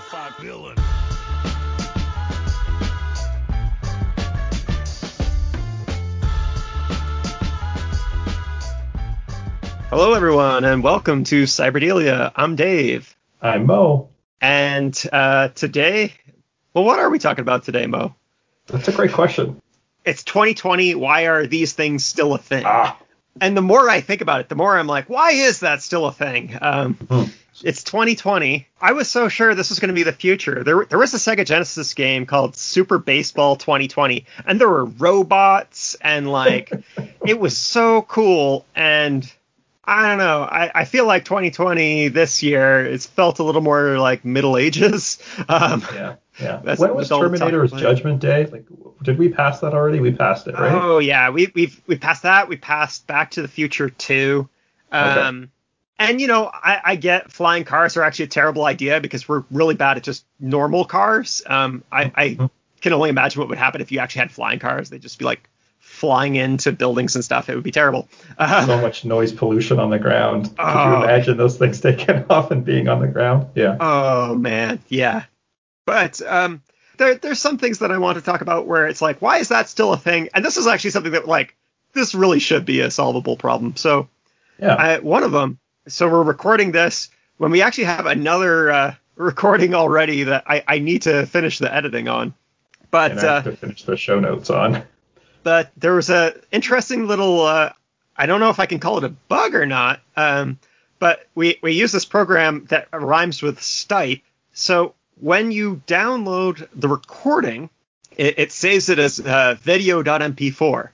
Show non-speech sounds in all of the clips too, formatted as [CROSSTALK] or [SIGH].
certified villain. Hello, everyone, and welcome to Cyberdelia. I'm Dave, I'm Mo. and uh, today, well, what are we talking about today, Mo? That's a great question. It's 2020. Why are these things still a thing? Ah, And the more I think about it, the more I'm like, why is that still a thing? Um, Hmm. It's 2020. I was so sure this was going to be the future. There, there was a Sega Genesis game called Super Baseball 2020, and there were robots, and like, [LAUGHS] it was so cool. And I don't know. I, I feel like 2020 this year, it's felt a little more like Middle Ages. [LAUGHS] Um, yeah, yeah. [LAUGHS] When was Terminator's. Judgment Day? Like, did we pass that already? We passed it, right? Oh yeah, we we've we passed that. We passed Back to the Future 2. Um, and you know, I, I get flying cars are actually a terrible idea because we're really bad at just normal cars. Um, I, I can only imagine what would happen if you actually had flying cars. They'd just be like flying into buildings and stuff. It would be terrible. Uh, so much noise pollution on the ground. Could Oh. you imagine those things taking [LAUGHS] off and being on the ground? Yeah. Oh man, yeah. But um, there there's some things that I want to talk about where it's like, why is that still a thing? And this is actually something that like this really should be a solvable problem. So Yeah. I, one of them. So we're recording this when we actually have another uh, recording already that I, I need to finish the editing on. But and I have uh, to finish the show notes on. but there was a interesting little uh, I don't know if I can call it a bug or not. Um, but we we use this program that rhymes with Stipe. So when you download the recording, it, it saves it as uh, video.mp4.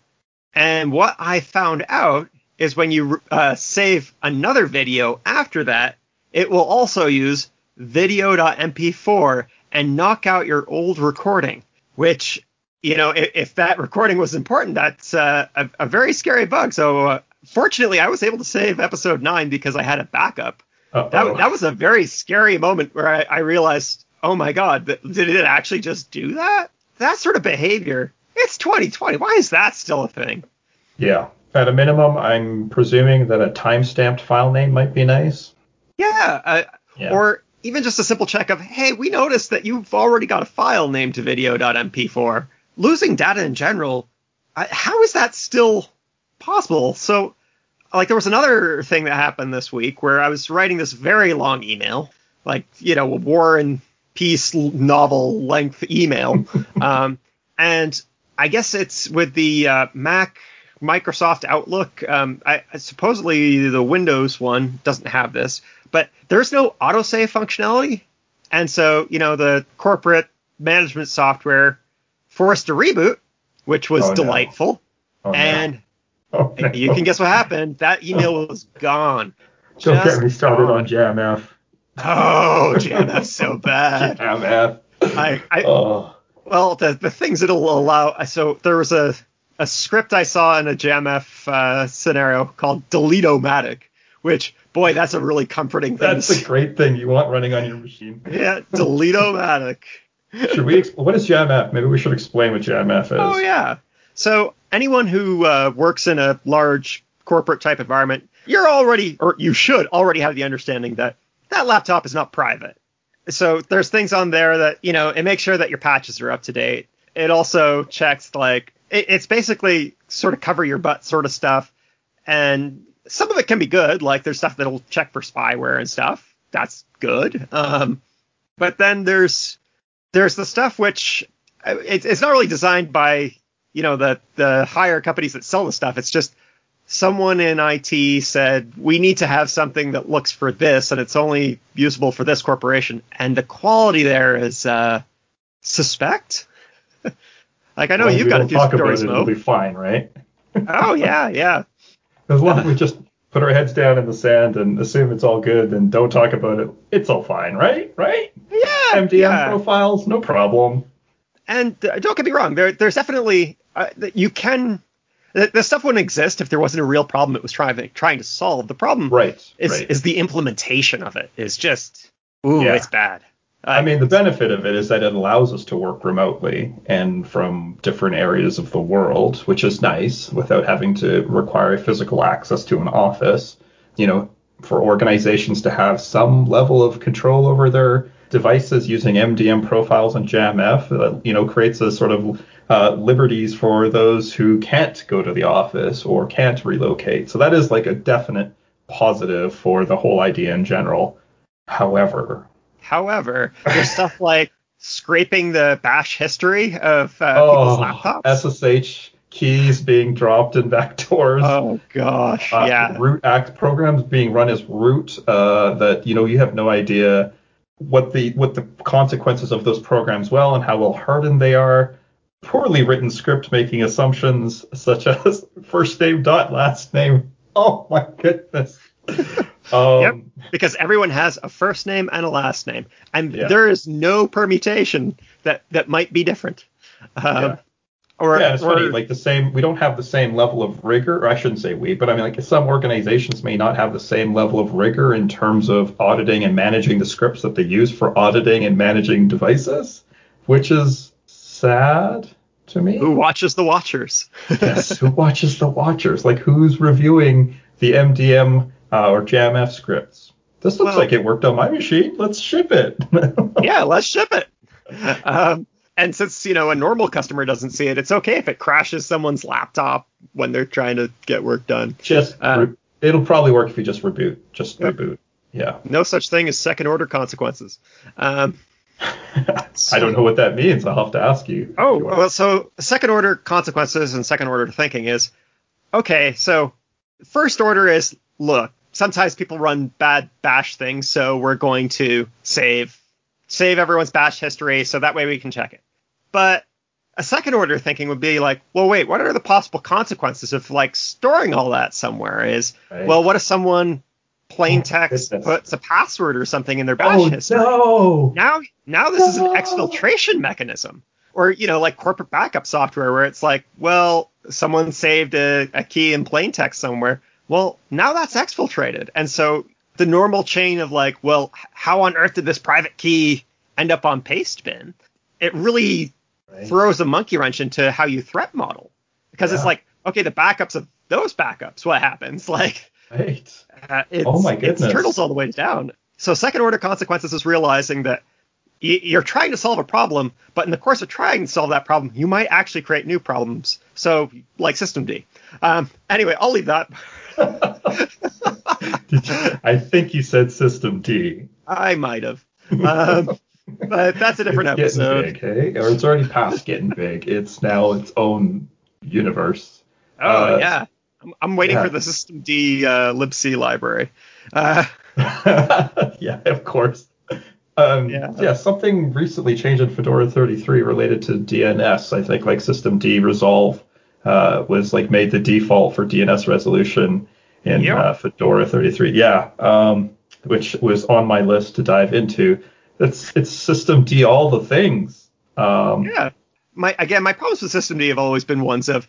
And what I found out is when you uh, save another video after that, it will also use video.mp4 and knock out your old recording, which you know, if, if that recording was important, that's uh, a, a very scary bug. So, uh, fortunately, I was able to save episode nine because I had a backup. Uh-oh. That, that was a very scary moment where I, I realized, oh my god, did it actually just do that? That sort of behavior. It's 2020. Why is that still a thing? yeah. At a minimum, I'm presuming that a time-stamped file name might be nice. Yeah. Uh, Yeah. Or even just a simple check of, hey, we noticed that you've already got a file named to video.mp4. Losing data in general, I, how is that still possible? So, like, there was another thing that happened this week where I was writing this very long email, like, you know, a war and peace novel length email. [LAUGHS] um, and I guess it's with the uh, Mac Microsoft Outlook. Um, I, supposedly the Windows one doesn't have this, but there's no autosave functionality, and so you know the corporate management software forced a reboot, which was Oh, no. delightful. Oh, no. And Oh, no. [LAUGHS] you can guess what happened? That email was gone. Don't just get me started gone. on JAMF. Oh, [LAUGHS] damn, so bad. JAMF. I, I oh. well, the the things it'll allow. So there was a a script I saw in a JAMF uh, scenario called Delete-O-Matic, which boy, that's a really comforting thing. That's a great thing you want running on your machine. yeah, Delete-O-Matic. [LAUGHS] Should we? Ex- what is JAMF? Maybe we should explain what JAMF is. Oh yeah. So anyone who uh, works in a large corporate type environment, you're already, or you should already have the understanding that that laptop is not private. So there's things on there that you know it makes sure that your patches are up to date. It also checks like it, it's basically sort of cover your butt sort of stuff, and some of it can be good. Like there's stuff that'll check for spyware and stuff. That's good. Um, but then there's there's the stuff which it's it's not really designed by you know the the higher companies that sell the stuff. It's just someone in IT said we need to have something that looks for this, and it's only usable for this corporation, and the quality there is uh, suspect. [LAUGHS] like I know you've got a few talk about stories, it, Mo. It'll be fine, right? oh [LAUGHS] yeah, yeah. As long as we just put our heads down in the sand and assume it's all good and don't talk about it, it's all fine, right? Right? Yeah, MDM yeah. profiles, no problem. And uh, don't get me wrong, there, there's definitely uh, you can. The, the stuff wouldn't exist if there wasn't a real problem it was trying trying to solve. The problem Right. is right. is the implementation of it is just ooh, Yeah. it's bad. I mean, the benefit of it is that it allows us to work remotely and from different areas of the world, which is nice without having to require physical access to an office. You know, for organizations to have some level of control over their devices using MDM profiles and JAMF that you know creates a sort of uh, liberties for those who can't go to the office or can't relocate. So that is like a definite positive for the whole idea in general. However, however, [LAUGHS] there's stuff like scraping the bash history of uh, oh, people's laptops. SSH keys being dropped in backdoors. Oh gosh, uh, yeah. Root act programs being run as root uh, that you know you have no idea what the what the consequences of those programs well and how well hardened they are. Poorly written script making assumptions such [LAUGHS] as first name dot last name. Oh my goodness. [LAUGHS] Um, yep, because everyone has a first name and a last name, and yeah. there is no permutation that that might be different. Um, yeah. Or, yeah, it's or, funny. Like the same, we don't have the same level of rigor. Or I shouldn't say we, but I mean, like some organizations may not have the same level of rigor in terms of auditing and managing the scripts that they use for auditing and managing devices, which is sad to me. Who watches the watchers? yes, who watches the watchers? Like who's reviewing the MDM uh, or JAMF scripts. This looks well, like it worked on my machine. Let's ship it. [LAUGHS] yeah, let's ship it. Um, and since you know a normal customer doesn't see it, it's okay if it crashes someone's laptop when they're trying to get work done. Just uh, re- it'll probably work if you just reboot. Just yep. reboot. Yeah. No such thing as second order consequences. Um, [LAUGHS] I don't know what that means. I'll have to ask you. Oh, well, so second order consequences and second order thinking is okay. So first order is look, sometimes people run bad bash things, so we're going to save save everyone's bash history so that way we can check it. But a second order thinking would be like, well, wait, what are the possible consequences of like storing all that somewhere? Is right. well, what if someone plain oh, text puts a password or something in their oh, bash oh, history? No. Now, now this no. is an exfiltration mechanism. Or you know, like corporate backup software, where it's like, well, someone saved a, a key in plain text somewhere. Well, now that's exfiltrated. And so the normal chain of like, well, how on earth did this private key end up on Pastebin? It really right. throws a monkey wrench into how you threat model. Because yeah. it's like, okay, the backups of those backups, what happens? [LAUGHS] Like, right. Uh, oh my goodness. It's turtles all the way down. So second order consequences is realizing that you're trying to solve a problem, but in the course of trying to solve that problem, you might actually create new problems. So, like systemd. Um, anyway, I'll leave that. [LAUGHS] you, I think you said systemd. I might have. Um, but that's a different it's episode. Big, hey? Or it's already past getting big. It's now its own universe. Oh, uh, yeah. I'm, I'm waiting yeah. for the systemd uh, libc library. Uh, [LAUGHS] yeah, of course. Um, yeah. yeah, something recently changed in Fedora 33 related to DNS. I think like systemd resolve uh, was like made the default for DNS resolution in yep. uh, Fedora 33. Yeah, um, which was on my list to dive into. It's it's systemd all the things. Um, yeah. My again, my problems with systemd have always been ones of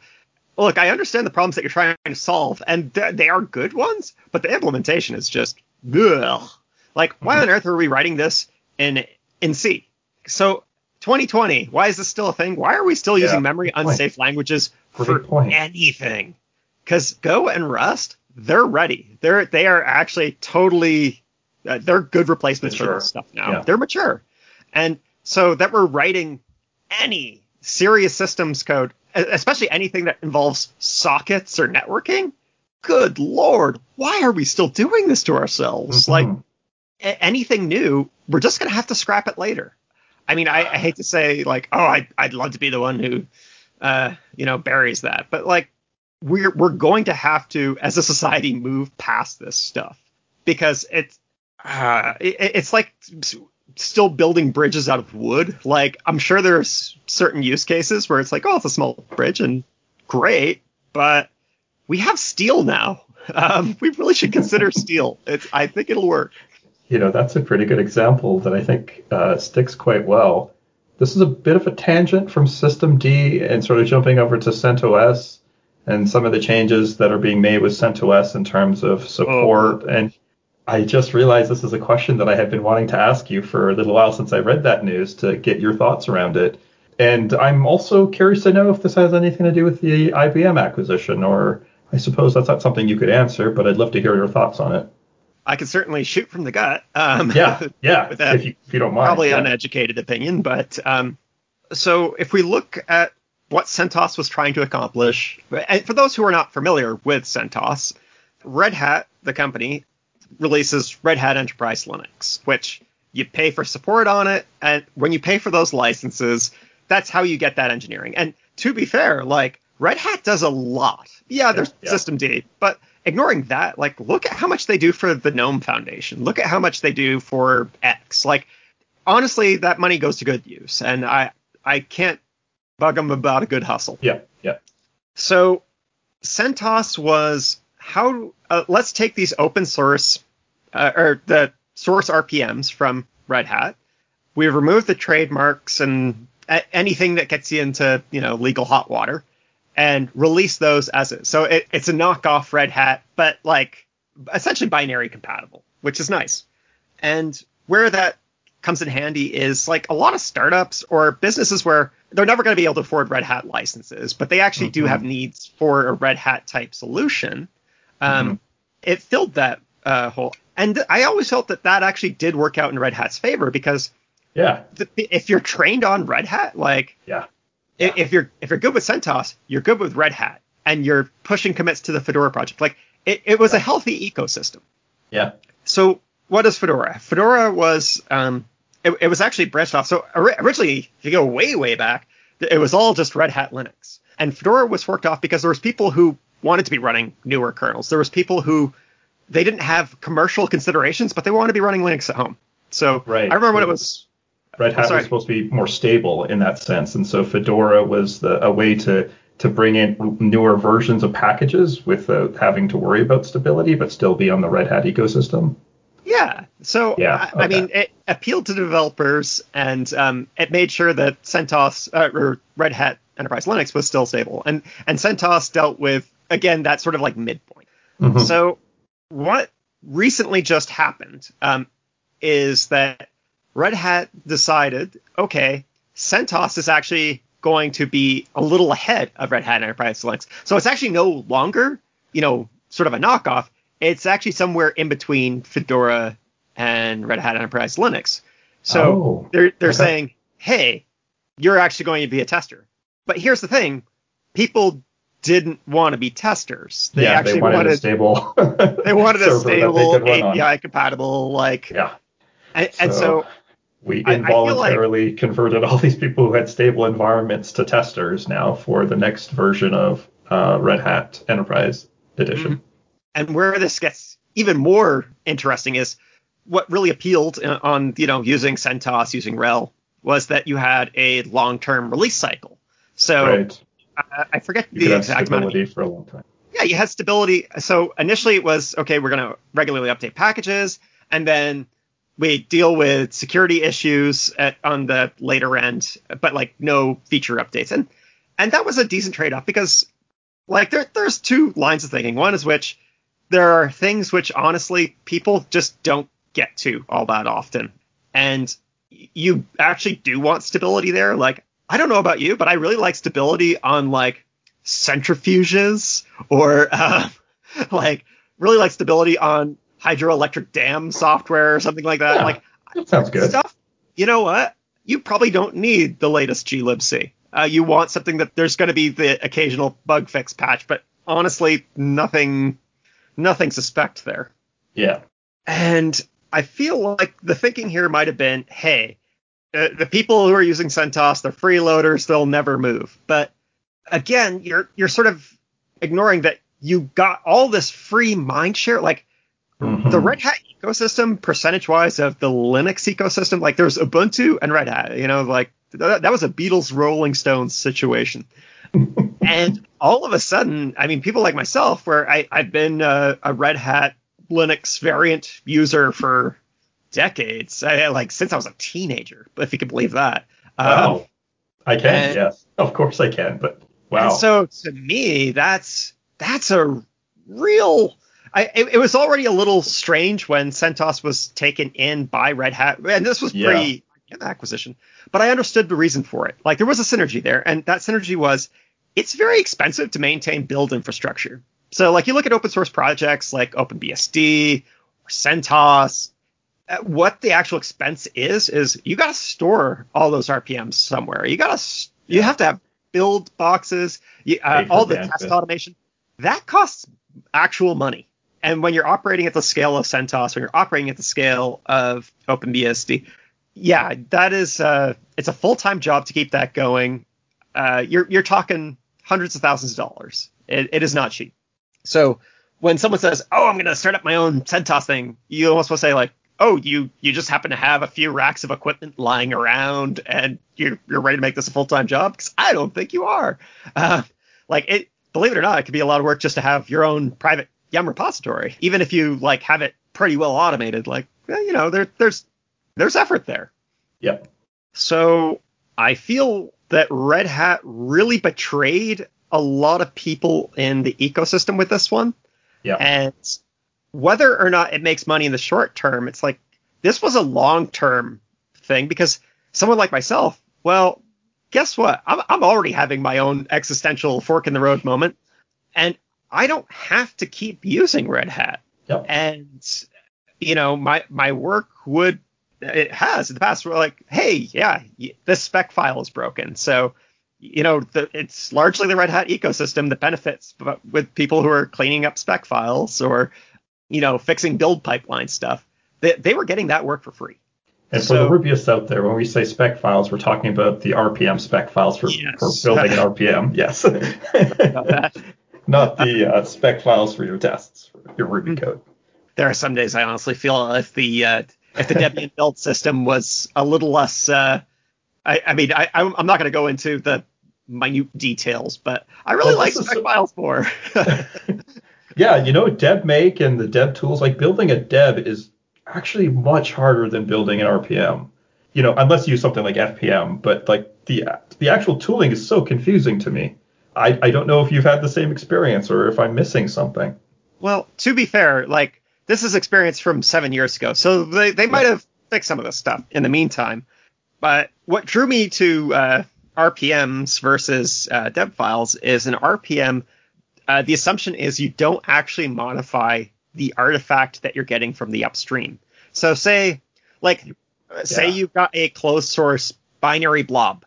look, I understand the problems that you're trying to solve, and th- they are good ones, but the implementation is just ugh. Like, why on earth are we writing this in in C. So 2020, why is this still a thing? Why are we still using memory unsafe languages for anything? Because Go and Rust, they're ready. They're they are actually totally uh, they're good replacements mature. for this stuff now. Yeah. They're mature, and so that we're writing any serious systems code, especially anything that involves sockets or networking. Good lord, why are we still doing this to ourselves? Mm-hmm. Like anything new, we're just gonna have to scrap it later. I mean, I, I hate to say like, oh, I, I'd love to be the one who, uh, you know, buries that, but like, we're we're going to have to, as a society, move past this stuff because it's uh, it, it's like still building bridges out of wood. Like, I'm sure there's certain use cases where it's like, oh, it's a small bridge and great, but we have steel now. [LAUGHS] Um, we really should consider steel. It's, I think it'll work you know, that's a pretty good example that I think uh, sticks quite well. This is a bit of a tangent from systemd and sort of jumping over to CentOS and some of the changes that are being made with CentOS in terms of support. Oh. And I just realized this is a question that I had been wanting to ask you for a little while since I read that news to get your thoughts around it. And I'm also curious to know if this has anything to do with the IBM acquisition, or I suppose that's not something you could answer, but I'd love to hear your thoughts on it. I can certainly shoot from the gut. Um, Yeah, [LAUGHS] yeah. if, you, if you don't mind. probably yeah. uneducated opinion, but um, so if we look at what CentOS was trying to accomplish, and for those who are not familiar with CentOS, Red Hat, the company, releases Red Hat Enterprise Linux, which you pay for support on it, and when you pay for those licenses, that's how you get that engineering. And to be fair, like Red Hat does a lot. Yeah, there's yeah. systemd, but ignoring that, like look at how much they do for the GNOME Foundation. Look at how much they do for X. Like honestly, that money goes to good use, and I I can't bug them about a good hustle. Yeah, yeah. So CentOS was how uh, let's take these open source uh, or the source RPMs from Red Hat. We've removed the trademarks and anything that gets you into you know legal hot water, and release those as is. So it, it's a knockoff Red Hat, but like essentially binary compatible, which is nice. And where that comes in handy is like a lot of startups or businesses where they're never going to be able to afford Red Hat licenses, but they actually do Mhm. have needs for a Red Hat type solution. Um, Mhm. It filled that uh, hole. And I always felt that that actually did work out in Red Hat's favor because Yeah, th- if you're trained on Red Hat, like yeah. I- if you're if you're good with CentOS, you're good with Red Hat, and you're pushing commits to the Fedora project. Like it, it was a healthy ecosystem. Yeah. So what is Fedora? Fedora was um, it, it was actually branched off. So ori- originally, if you go way way back, it was all just Red Hat Linux, and Fedora was forked off because there was people who wanted to be running newer kernels. There was people who they didn't have commercial considerations, but they wanted to be running Linux at home. So Right. I remember when it was Red Hat was supposed to be more stable in that sense, and so Fedora was the, a way to to bring in newer versions of packages without having to worry about stability, but still be on the Red Hat ecosystem. Yeah. So Yeah, I, I mean, it appealed to developers, and um, it made sure that CentOS uh, or Red Hat Enterprise Linux was still stable, and and CentOS dealt with again that sort of like midpoint. Mhm. So what recently just happened um, is that Red Hat decided, okay, CentOS is actually going to be a little ahead of Red Hat Enterprise Linux. So it's actually no longer, you know, sort of a knockoff. It's actually somewhere in between Fedora and Red Hat Enterprise Linux. So Oh, they're they're okay. saying, hey, you're actually going to be a tester. But here's the thing, people didn't want to be testers. They yeah, actually they wanted, wanted a stable. [LAUGHS] they wanted a [LAUGHS] server that they stable run on. API compatible like Yeah. and, and so we I- I like- involuntarily converted all these people who had stable environments to testers now for the next version of uh, Red Hat Enterprise Edition. and where this gets even more interesting is what really appealed uh, on you know using CentOS using RHEL was that you had a long-term release cycle. So right. I, I forget You the exact amount of for a long time. yeah, you had stability. So initially it was okay, we're going to regularly update packages, and then we deal with security issues at, on the later end, but like no feature updates. And and that was a decent trade-off because like there there's two lines of thinking. One is which there are things which honestly people just don't get to all that often, and you actually do want stability there. Like I don't know about you, but I really like stability on like centrifuges or uh, [LAUGHS] like really like stability on hydroelectric dam software or something like that. Yeah. Like That sounds good. stuff. You know what? You probably don't need the latest glibc. Uh, you want something that there's going to be the occasional bug fix patch, but honestly, nothing, nothing suspect there. Yeah. And I feel like the thinking here might have been, hey, uh, the people who are using CentOS, they're freeloaders, they'll never move. But again, you're you're sort of ignoring that you got all this free mind share. Like Mhm. the Red Hat ecosystem, percentage wise of the Linux ecosystem, like there's Ubuntu and Red Hat. You know, like that, that was a Beatles Rolling Stones situation. [LAUGHS] and all of a sudden, I mean, people like myself, where I, I've been a, a Red Hat Linux variant user for decades, I, like since I was a teenager, if you can believe that. Um, I can, and- yes. Of course I can, but wow. So to me, that's that's a real. I, it, it was already a little strange when CentOS was taken in by Red Hat, and this was Yeah. pre acquisition. But I understood the reason for it. Like there was a synergy there, and that synergy was it's very expensive to maintain build infrastructure. So like you look at open source projects like OpenBSD or CentOS. Uh, what the actual expense is is you got to store all those RPMs somewhere. You got to you have to have build boxes, you, uh, all the test automation. That costs actual money. And when you're operating at the scale of CentOS, when you're operating at the scale of OpenBSD, yeah, that is uh, it's a full time job to keep that going. Uh, you're you're talking hundreds of thousands of dollars. It, it is not cheap. So when someone says, "Oh, I'm going to start up my own CentOS thing," you almost want to say like, "Oh, you you just happen to have a few racks of equipment lying around and you're you're ready to make this a full time job?" Because I don't think you are. Uh, like it, believe it or not, it could be a lot of work just to have your own private Yum repository, even if you like have it pretty well automated. Like, you know, there, there's there's effort there. Yep. So I feel that Red Hat really betrayed a lot of people in the ecosystem with this one. Yeah. And whether or not it makes money in the short term, it's like this was a long term thing because someone like myself, well, guess what? I'm, I'm already having my own existential fork in the road moment. And I don't have to keep using Red Hat. Yep. And you know, my my work would it has in the past. We're like, hey, yeah, this spec file is broken, so you know, the, it's largely the Red Hat ecosystem that benefits with people who are cleaning up spec files or you know fixing build pipeline stuff. They, they were getting that work for free. And so, for the Rubyists out there, when we say spec files, we're talking about the RPM spec files for, yes. for building an RPM. [LAUGHS] Yes. Not the uh, spec files for your tests, for your Ruby mm-hmm. code. There are some days I honestly feel if the uh, if the Debian [LAUGHS] build system was a little less. Uh, I, I, mean, I, I'm not going to go into the minute details, but I really well, like spec files more. [LAUGHS] yeah, you know, deb make and the deb tools, like building a deb is actually much harder than building an RPM. You know, unless you use something like FPM, but like the the actual tooling is so confusing to me. I, I don't know if you've had the same experience or if I'm missing something. Well, to be fair, like this is experience from seven years ago, so they, they might have fixed some of this stuff in the meantime. But what drew me to uh, RPMs versus uh, deb files is an RPM. Uh, the assumption is you don't actually modify the artifact that you're getting from the upstream. So say, like, yeah. say you've got a closed source binary blob.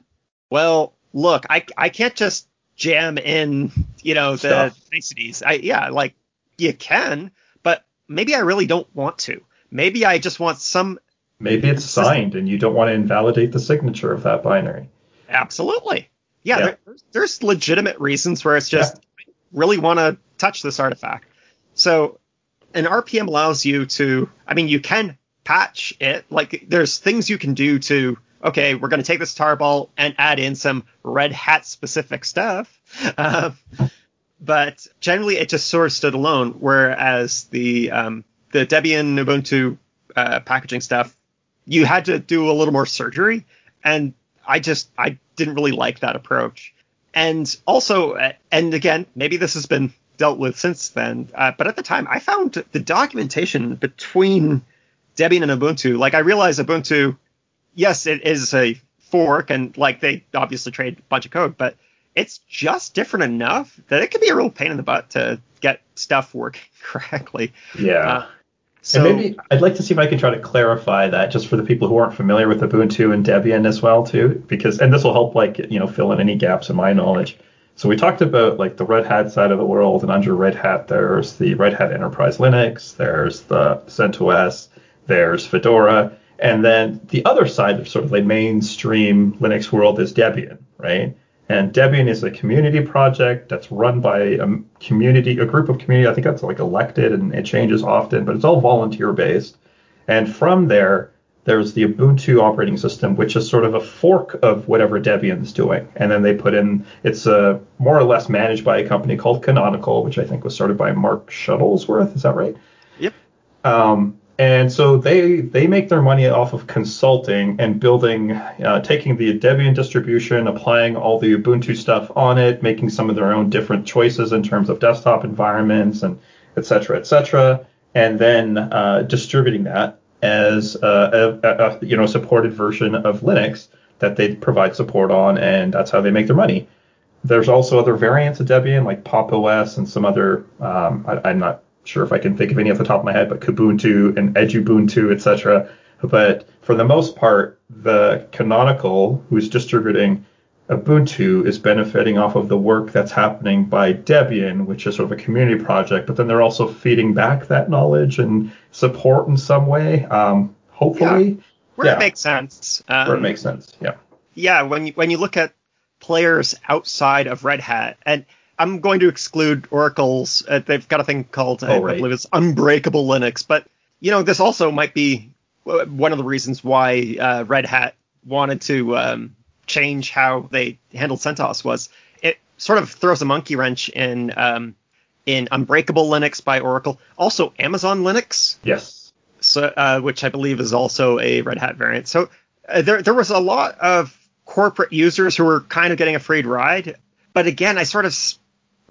Well, look, I I can't just jam in, you know, the Stuff. niceties. I yeah, like you can, but maybe I really don't want to. Maybe I just want some. Maybe it's signed and you don't want to invalidate the signature of that binary. Absolutely. Yeah, yeah. There, there's legitimate reasons where it's just yeah. really want to touch this artifact. So an RPM allows you to, I mean, you can patch it. Like there's things you can do to okay, we're going to take this tarball and add in some Red Hat specific stuff. Uh, but generally, it just sort of stood alone. Whereas the um, the Debian Ubuntu uh, packaging stuff, you had to do a little more surgery, and I just I didn't really like that approach. And also, uh, and again, maybe this has been dealt with since then, uh, but at the time, I found the documentation between Debian and Ubuntu. Like I realized Ubuntu yes, it is a fork, and like they obviously trade a bunch of code, but it's just different enough that it could be a real pain in the butt to get stuff working [LAUGHS] correctly. Yeah. Uh, so, and maybe I'd like to see if I can try to clarify that just for the people who aren't familiar with Ubuntu and Debian as well too, because and this will help like you know fill in any gaps in my knowledge. So we talked about like the Red Hat side of the world, and under Red Hat there's the Red Hat Enterprise Linux, there's the CentOS, there's Fedora, and then the other side of sort of the mainstream Linux world is Debian, right? And Debian is a community project that's run by a community, a group of community. I think that's like elected and it changes often, but it's all volunteer based. And from there, there's the Ubuntu operating system, which is sort of a fork of whatever Debian's doing. And then they put in, it's uh, more or less managed by a company called Canonical, which I think was started by Mark Shuttlesworth. Is that right? Yep. Um, and so they they make their money off of consulting and building, uh, taking the Debian distribution, applying all the Ubuntu stuff on it, making some of their own different choices in terms of desktop environments and et cetera, et cetera, and then uh, distributing that as a, a, a, you know supported version of Linux that they provide support on, and that's how they make their money. There's also other variants of Debian like Pop OS and some other. Um, I, I'm not sure if I can think of any off the top of my head, but Kubuntu and Edubuntu, etc. But for the most part, the Canonical, who's distributing Ubuntu, is benefiting off of the work that's happening by Debian, which is sort of a community project. But then they're also feeding back that knowledge and support in some way. Um, hopefully, yeah. where yeah. it makes sense. Um, where it makes sense, yeah. Yeah, when you when you look at players outside of Red Hat, and I'm going to exclude Oracle's. Uh, they've got a thing called oh, right. I believe it's Unbreakable Linux, but you know this also might be one of the reasons why uh, Red Hat wanted to um, change how they handled CentOS was it sort of throws a monkey wrench in um, in Unbreakable Linux by Oracle, also Amazon Linux. Yes. So, uh, which I believe is also a Red Hat variant. So uh, there there was a lot of corporate users who were kind of getting a free ride, but again, I sort of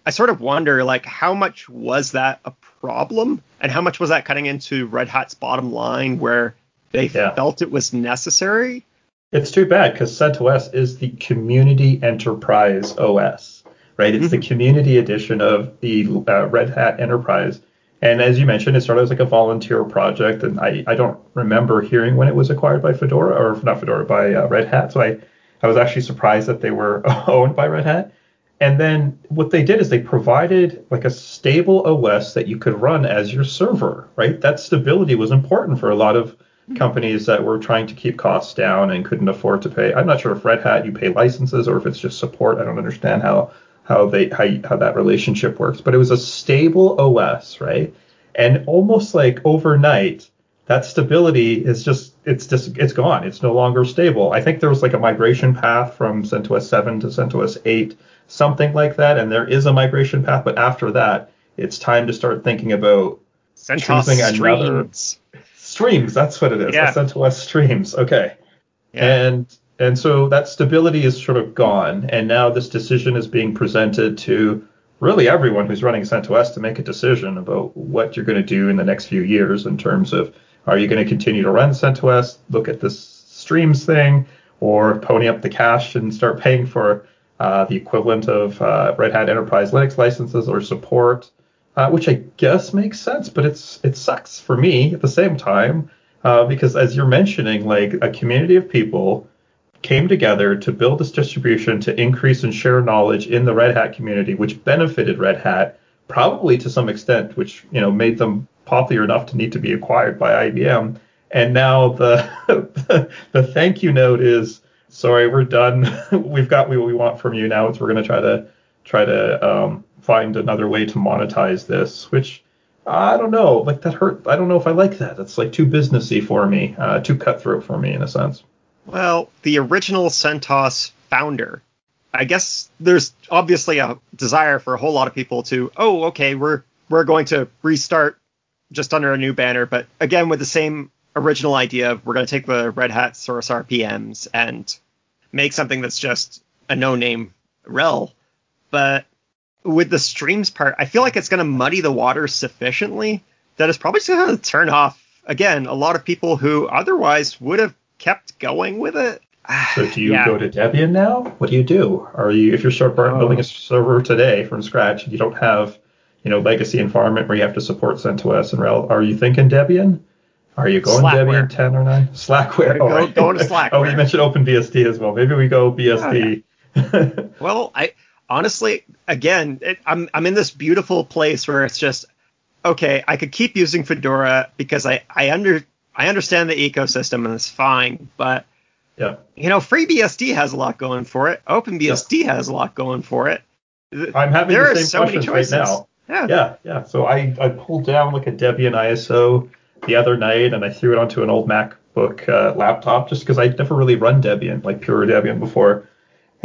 I sort of wonder like how much was that a problem and how much was that cutting into Red Hat's bottom line where they yeah. felt it was necessary. It's too bad because CentOS is the community enterprise OS, right? It's mm-hmm. the community edition of the uh, Red Hat Enterprise. And as you mentioned, it started as like a volunteer project, and I, I don't remember hearing when it was acquired by Fedora or not Fedora by uh, Red Hat. So I, I was actually surprised that they were [LAUGHS] owned by Red Hat. And then what they did is they provided like a stable OS that you could run as your server, right? That stability was important for a lot of companies that were trying to keep costs down and couldn't afford to pay. I'm not sure if Red Hat you pay licenses or if it's just support. I don't understand how how they how, how that relationship works, but it was a stable OS, right? And almost like overnight, that stability is just it's just it's gone. It's no longer stable. I think there was like a migration path from CentOS 7 to CentOS 8, something like that, and there is a migration path, but after that, it's time to start thinking about CentOS choosing another streams. That's what it is. Yeah. CentOS streams. Okay. Yeah. And and so that stability is sort of gone, and now this decision is being presented to really everyone who's running CentOS to make a decision about what you're going to do in the next few years in terms of are you going to continue to run CentOS, look at this streams thing, or pony up the cash and start paying for uh, the equivalent of uh, Red Hat Enterprise Linux licenses or support uh, which I guess makes sense, but it's it sucks for me at the same time uh, because as you're mentioning, like a community of people came together to build this distribution to increase and share knowledge in the Red Hat community, which benefited Red Hat probably to some extent, which you know made them popular enough to need to be acquired by IBM. And now the [LAUGHS] the, the thank you note is sorry, we're done. [LAUGHS] We've got what we want from you now. It's we're going to try to try to um, find another way to monetize this, which I don't know, like that hurt. I don't know if I like that. It's like too businessy for me, uh, too cutthroat for me in a sense. Well, the original CentOS founder, I guess there's obviously a desire for a whole lot of people to, oh, okay, we're we're going to restart just under a new banner, but again with the same original idea, of we're going to take the Red Hat source RPMs and make something that's just a no-name RHEL. But with the streams part, I feel like it's going to muddy the waters sufficiently that it's probably going [LAUGHS] to turn off again a lot of people who otherwise would have kept going with it. So do you [SIGHS] yeah. go to Debian now? What do you do? Are you if you're start oh. Um, building a server today from scratch, and you don't have you know legacy environment where you have to support CentOS and RHEL. Are you thinking Debian? Are you going Slackware. Debian 10 or 9? Slackware. Go, oh, going to Slackware. oh, you mentioned OpenBSD as well. Maybe we go BSD. Oh, yeah. [LAUGHS] well, I honestly, again, it, I'm I'm in this beautiful place where it's just okay. I could keep using Fedora because I I under I understand the ecosystem and it's fine, but yeah, you know, FreeBSD has a lot going for it. OpenBSD yeah. has a lot going for it. I'm having there the same so questions right now. Yeah. yeah, yeah. So I I pulled down like a Debian ISO the other night and I threw it onto an old MacBook uh, laptop just because I'd never really run Debian like pure Debian before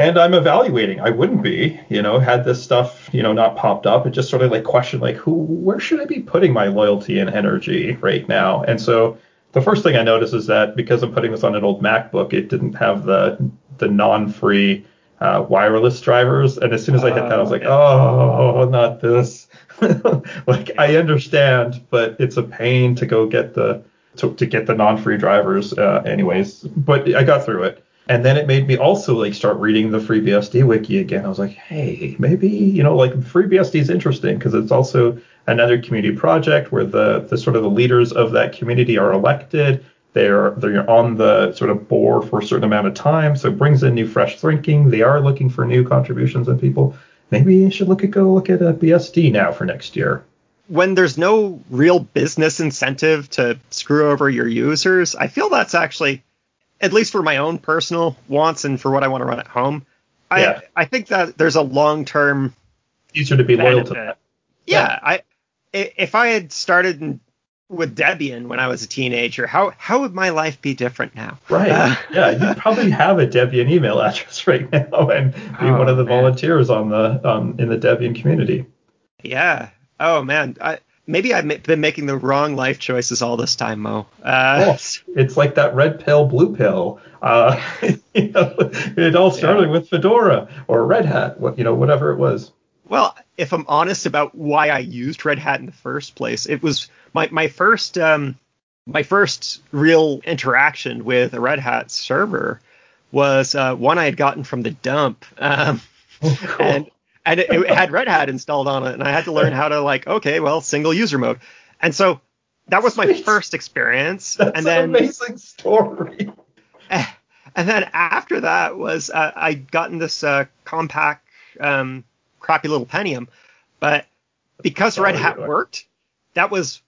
and I'm evaluating. I wouldn't be, you know, had this stuff, you know, not popped up. It just sort of like question like who where should I be putting my loyalty and energy right now? And so the first thing I noticed is that because I'm putting this on an old MacBook, it didn't have the the non-free uh, wireless drivers. And as soon as I hit that, I was like, oh, not this. [LAUGHS] like I understand, but it's a pain to go get the to, to get the non-free drivers, uh, anyways. But I got through it. and then it made me also like start reading the FreeBSD wiki again. I was like, hey, maybe you know like FreeBSD is interesting because it's also another community project where the the sort of the leaders of that community are elected. They're they're on the sort of board for a certain amount of time, so it brings in new fresh thinking. They are looking for new contributions and people. Maybe you should look at go look at uh, a BSD now for next year. When there's no real business incentive to screw over your users, I feel that's actually at least for my own personal wants and for what I want to run at home, yeah. I I think that there's a long term easier to be loyal to that. Yeah, yeah, I if I had started with Debian when I was a teenager, how how would my life be different now? Right. Uh, [LAUGHS] yeah, you probably have a Debian email [LAUGHS] address right now and be oh, one of the man. volunteers on the um in the Debian community. Yeah. Oh man, I maybe I've been making the wrong life choices all this time, Mo. Uh, oh, it's like that red pill, blue pill. Uh, [LAUGHS] you know, it all started yeah. with Fedora or Red Hat, what you know, whatever it was. Well, if I'm honest about why I used Red Hat in the first place, it was my my first um, my first real interaction with a Red Hat server was uh, one I had gotten from the dump. Um, oh, cool. [LAUGHS] And and it, it, had Red Hat installed on it, and I had to learn how to like, okay, well, single user mode, and so that was my first experience. That's and then, an amazing story. [LAUGHS] And then after that was uh, I gotten this uh, Compaq, um, crappy little Pentium, but because Red Hat worked, that was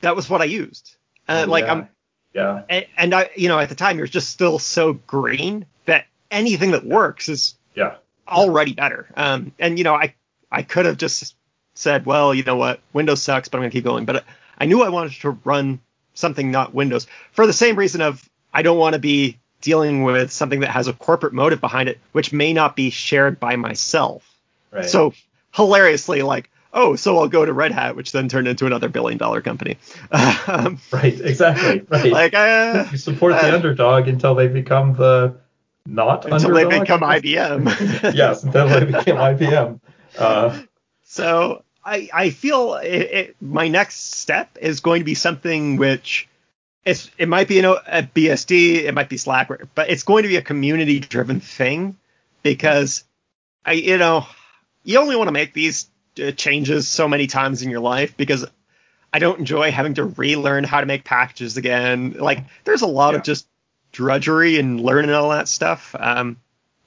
that was what I used. Uh, oh, like yeah. I'm, yeah. And, and I, you know, at the time you're just still so green that anything that works is yeah already better. Um, and you know, I I could have just said, well, you know what, Windows sucks, but I'm gonna keep going. But I knew I wanted to run something not Windows for the same reason of I don't want to be dealing with something that has a corporate motive behind it, which may not be shared by myself. Right. So hilariously, like, oh, so I'll go to Red Hat, which then turned into another billion dollar company. [LAUGHS] um, right, exactly. Right. Like, uh, you support the uh, underdog until they become the not until underdog? they become [LAUGHS] IBM. [LAUGHS] yes, until they became IBM. Uh, so I I feel it, it, my next step is going to be something which it's it might be you know a BSD, it might be Slack, but it's going to be a community driven thing because I you know you only want to make these uh, changes so many times in your life because I don't enjoy having to relearn how to make packages again. Like there's a lot yeah. of just drudgery and learning all that stuff. Um,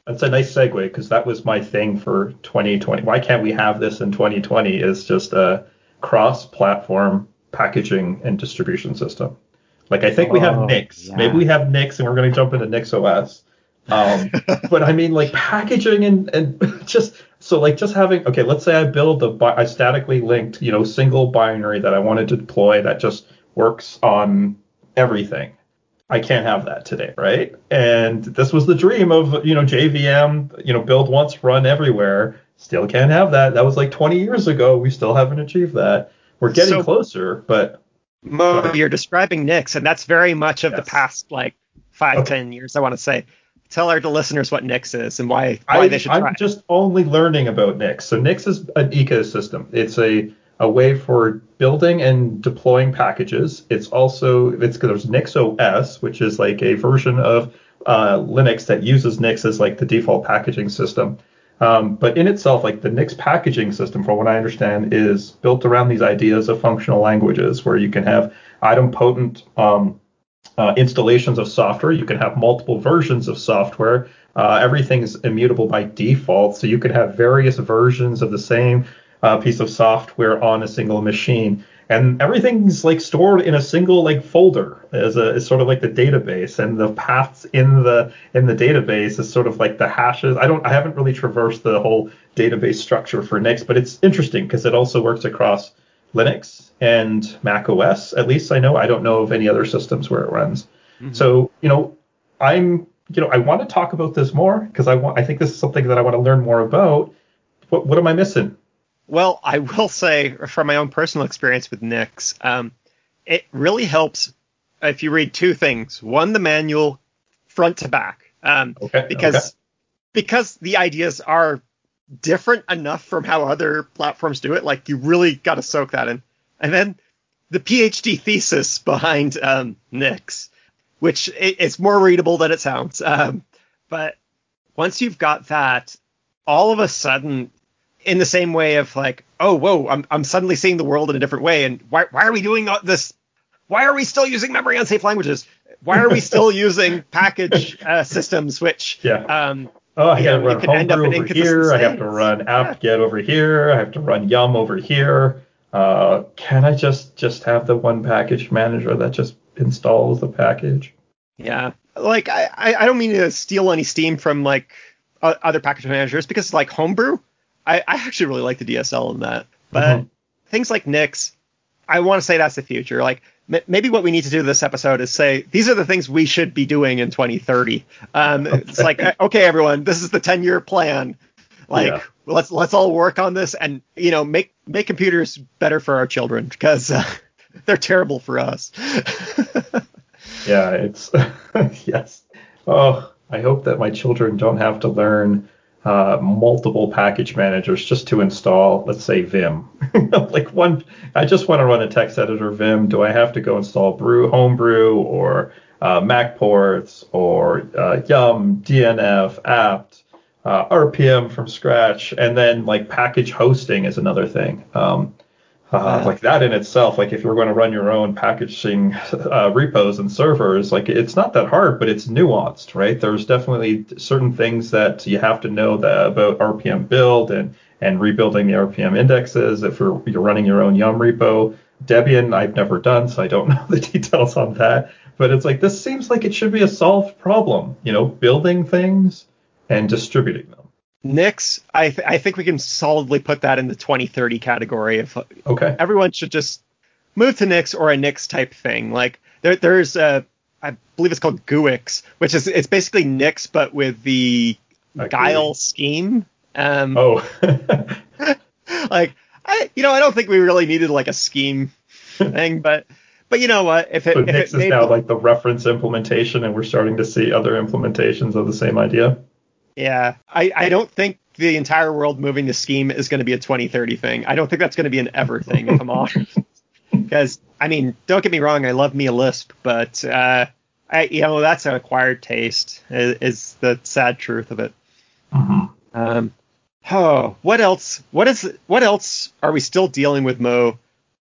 that's a nice segue because that was my thing for 2020. Why can't we have this in 2020? Is just a cross-platform packaging and distribution system. Like I think oh, we have oh, Nix. Yeah. Maybe we have Nix, and we're going to jump into Nix OS. Um, [LAUGHS] but I mean, like packaging and and [LAUGHS] just so like just having okay, let's say I build a, a statically linked, you know, single binary that I wanted to deploy that just works on everything. I can't have that today, right? And this was the dream of, you know, JVM, you know, build once, run everywhere. Still can't have that. That was like 20 years ago. We still haven't achieved that. We're getting so, closer, but. Mo, you're describing Nix, and that's very much of yes. the past, like, five, okay. ten years, I want to say. Tell our listeners what Nix is and why, why I, they should I'm try. I'm just only learning about Nix. So Nix is an ecosystem. It's a a way for building and deploying packages. It's also it's there's Nix OS, which is like a version of uh, Linux that uses Nix as like the default packaging system. Um, but in itself, like the Nix packaging system, from what I understand, is built around these ideas of functional languages, where you can have idempotent um, uh, installations of software. You can have multiple versions of software. Uh, everything's immutable by default, so you could have various versions of the same uh, piece of software on a single machine. And everything's like stored in a single like folder as a is sort of like the database, and the paths in the in the database is sort of like the hashes. I don't I haven't really traversed the whole database structure for Nix, but it's interesting because it also works across Linux and Mac OS. At least I know. I don't know of any other systems where it runs. Mm-hmm. So you know, I'm you know I want to talk about this more because I want I think this is something that I want to learn more about. What what am I missing? Well, I will say from my own personal experience with Nix, um, it really helps if you read two things. One, the manual front to back, um, okay, because okay. because the ideas are different enough from how other platforms do it. Like you really got to soak that in. And then the PhD thesis behind um, Nix, which it, it's more readable than it sounds. Um, But once you've got that, all of a sudden, in the same way of like, oh, whoa, I'm, I'm suddenly seeing the world in a different way. And why, why are we doing this? Why are we still using memory unsafe languages? Why are we still [LAUGHS] using package uh, systems, which, Yeah. um, Oh, I gotta know, run can end up homebrew over here. I have to run apt-get over here. I have to run yum over here. Uh, can I just just have the one package manager that just installs the package? Yeah, like I, I don't mean to steal any steam from like o- other package managers because like Homebrew, I, I actually really like the DSL in that. But Mhm. things like Nix, I want to say that's the future. Like maybe what we need to do this episode is say these are the things we should be doing in 2030. Um, it's like uh, okay, everyone, this is the 10 year plan. Like Yeah. let's let's all work on this and you know make make computers better for our children because uh, [LAUGHS] they're terrible for us. [LAUGHS] Yeah, it's [LAUGHS] yes. Oh, I hope that my children don't have to learn uh, multiple package managers just to install, let's say, Vim. [LAUGHS] like one, I just want to run a text editor Vim. Do I have to go install Brew, Homebrew, or uh, MacPorts, or uh, Yum, DNF, apt, uh, RPM from scratch, and then like package hosting is another thing. Um, uh, like that in itself, like if you're going to run your own packaging uh, repos and servers, like it's not that hard, but it's nuanced, right? There's definitely certain things that you have to know that about RPM build and and rebuilding the RPM indexes. If you're you're running your own Yum repo, Debian, I've never done, so I don't [LAUGHS] know the details on that. But it's like this seems like it should be a solved problem, you know, building things and distributing them. Nix, I th- I think we can solidly put that in the 2030 category of Okay. everyone should just move to Nix or a Nix type thing. Like there there's a I believe it's called GUIX, which is it's basically Nix but with the A Guile GUI. scheme. Um, Oh. [LAUGHS] like I you know I don't think we really needed like a scheme thing, [LAUGHS] but but you know what if it So if Nix it is now like the reference implementation, and we're starting to see other implementations of the same idea. Yeah I I don't think the entire world moving to scheme is going to be a 2030 thing. I don't think that's going to be an ever thing if I'm honest. [LAUGHS] Because I mean, don't get me wrong, I love me a Lisp, but uh, I you know that's an acquired taste is, is the sad truth of it. Um, oh, what else? What is? What else are we still dealing with, Mo?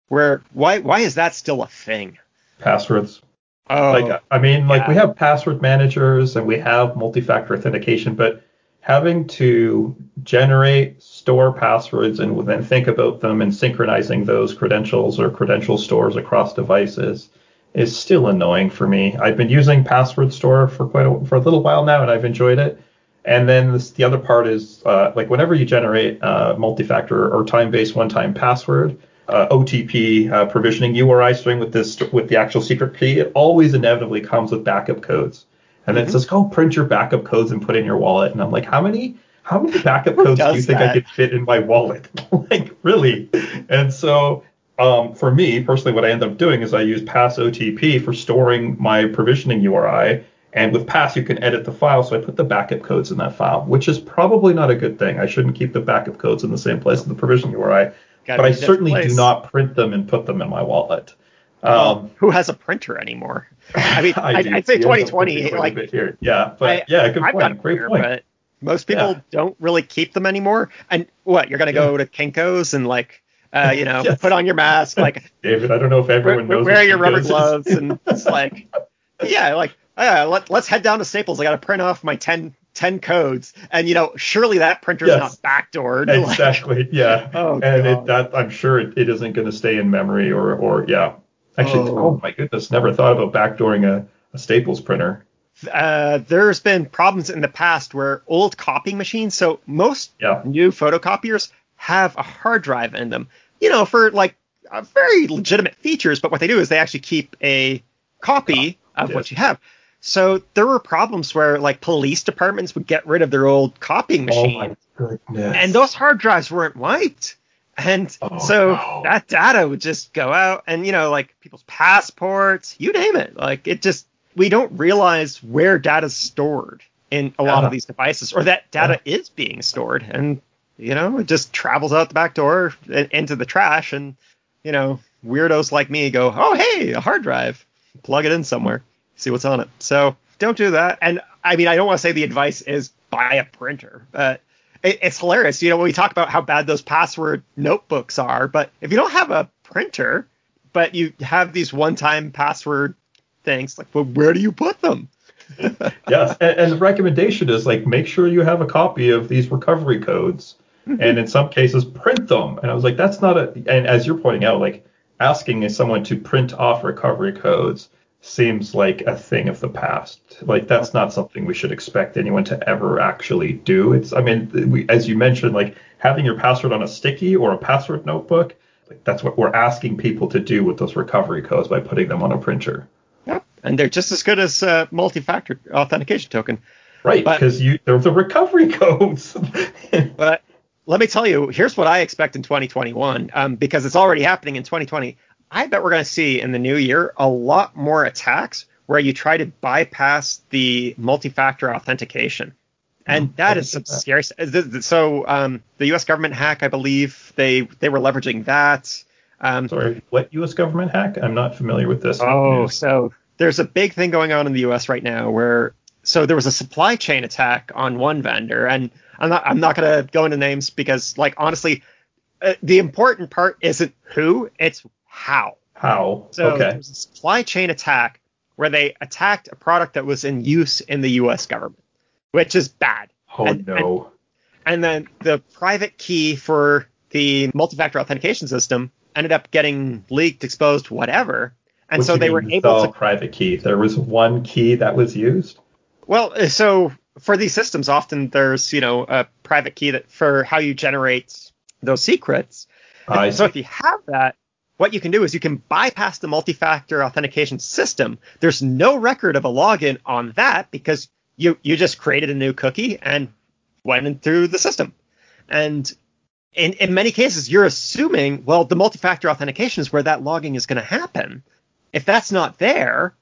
Where? Why? Why is that still a thing? Passwords. Oh, Like I mean, like we have password managers and we have multi-factor authentication, but having to generate, store passwords, and then think about them and synchronizing those credentials or credential stores across devices is still annoying for me. I've been using Password Store for quite a, for a little while now, and I've enjoyed it. And then this, the other part is uh, like whenever you generate uh, multi-factor or time-based one-time password, uh, OTP uh, provisioning URI string with this with the actual secret key, it always inevitably comes with backup codes. And then it says, "Go print your backup codes and put in your wallet." And I'm like, "How many how many backup [LAUGHS] codes do you think I could fit in my wallet?" [LAUGHS] like really? And so um, for me personally, what I end up doing is I use Pass OTP for storing my provisioning URI. And with Pass, you can edit the file, so I put the backup codes in that file, which is probably not a good thing. I shouldn't keep the backup codes in the same place as the provision URI, but I certainly place. do not print them and put them in my wallet. Um, who has a printer anymore? I mean, [LAUGHS] I I'd say 2020, like here. Yeah, but I- yeah, good I've got a point. Great printer, point. but most people Yeah. don't really keep them anymore. And what you're gonna go to Kinko's and like, uh, you know, [LAUGHS] Yes. put on your mask, like [LAUGHS] David, I don't know if wear, everyone knows. wear your rubber Kinko's gloves, and it's like, yeah, like, uh, let, let's head down to Staples. I got to print off my 10, 10 codes, and you know, surely that printer's Yes. not backdoored. Like, exactly. Yeah. [LAUGHS] Oh, and it, that I'm sure it, it isn't going to stay in memory or or yeah. Actually, Oh. oh, my goodness, never thought about backdooring a, a Staples printer. uh, there's been problems in the past where old copying machines, so most Yeah. new photocopiers have a hard drive in them, you know, for like uh, very legitimate features. But what they do is they actually keep a copy of yes. what you have. So there were problems where like police departments would get rid of their old copying Oh machine, my goodness. and those hard drives weren't wiped. And Oh, so no. that data would just go out, and you know, like people's passports, you name it. Like it just, we don't realize where data's stored in a lot Yeah. of these devices, or that data is being stored, and you know, it just travels out the back door into the trash, and you know, weirdos like me go, oh hey, a hard drive, plug it in somewhere, see what's on it. So don't do that. And I mean, I don't want to say the advice is buy a printer, but it, it's hilarious. You know, when we talk about how bad those password notebooks are, but if you don't have a printer, but you have these one-time password things, like, well, where do you put them? [LAUGHS] yes, and, and, the recommendation is like make sure you have a copy of these recovery codes, mm-hmm. and in some cases print them. And I was like, that's not a. And as you're pointing out, like asking someone to print off recovery codes seems like a thing of the past. Like that's not something we should expect anyone to ever actually do. It's, I mean, we, as you mentioned, like having your password on a sticky or a password notebook. Like that's what we're asking people to do with those recovery codes by putting them on a printer. Yep, and they're just as good as a multi-factor authentication token. Right, because you they're the recovery [LAUGHS] codes. but let me tell you, here's what I expect in 2021, um, because it's already happening in 2020. I bet we're going to see in the new year a lot more attacks where you try to bypass the multi-factor authentication. And mm, that is some scary. So um, the U.S. government hack, I believe they they were leveraging that. Um, Sorry, what U.S. government hack? I'm not familiar with this. Oh, so there's a big thing going on in the U.S. right now where so there was a supply chain attack on one vendor, and I'm not I'm not gonna go into names because like honestly, uh, the important part isn't who, it's how. How? So okay. there was a supply chain attack where they attacked a product that was in use in the U.S. government, which is bad. Oh and, no. And, and then the private key for the multi-factor authentication system ended up getting leaked, exposed, whatever. And what so they were able to private key. There was one key that was used. Well, uh, so for these systems, often there's you know a private key that for how you generate those secrets. Uh, so if you have that, what you can do is you can bypass the multi-factor authentication system. There's no record of a login on that because you you just created a new cookie and went through the system. And in, in many cases, you're assuming, well, the multi-factor authentication is where that logging is going to happen. If that's not there,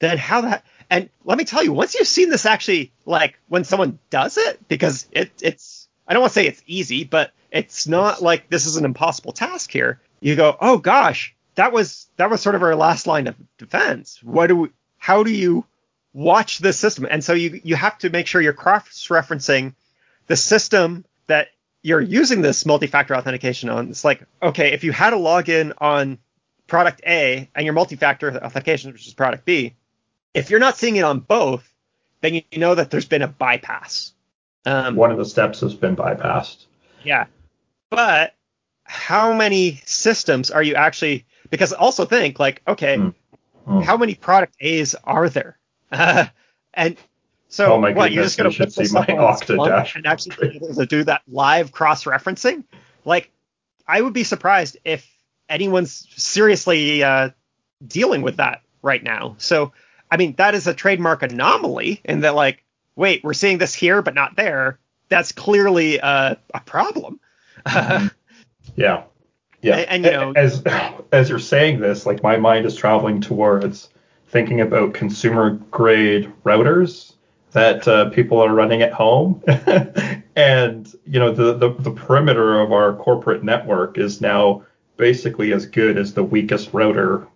then how that and let me tell you, once you've seen this actually, like when someone does it, because it, it's, I don't want to say it's easy, but it's not like this is an impossible task here. You go, oh gosh, that was that was sort of our last line of defense. What do we, how do you watch this system? And so you you have to make sure you're cross-referencing the system that you're using this multi-factor authentication on. It's like, okay, if you had a login on product A and your multi-factor authentication, which is product B, if you're not seeing it on both, then you know that there's been a bypass. Um, One of the steps has been bypassed. Yeah. But how many systems are you actually? Because also think like, okay, mm. How many product A's are there? Uh, [LAUGHS] and so oh my what? You're just gonna put see my and actually be able to do that live cross-referencing? Like, I would be surprised if anyone's seriously uh, dealing with that right now. So I mean, that is a trademark anomaly in that, like, wait, we're seeing this here but not there. That's clearly a, a problem. Mm-hmm. [LAUGHS] yeah. Yeah. And, and, you know, as as you're saying this, like my mind is traveling towards thinking about consumer grade routers that uh, people are running at home, [LAUGHS] and you know the, the the perimeter of our corporate network is now basically as good as the weakest router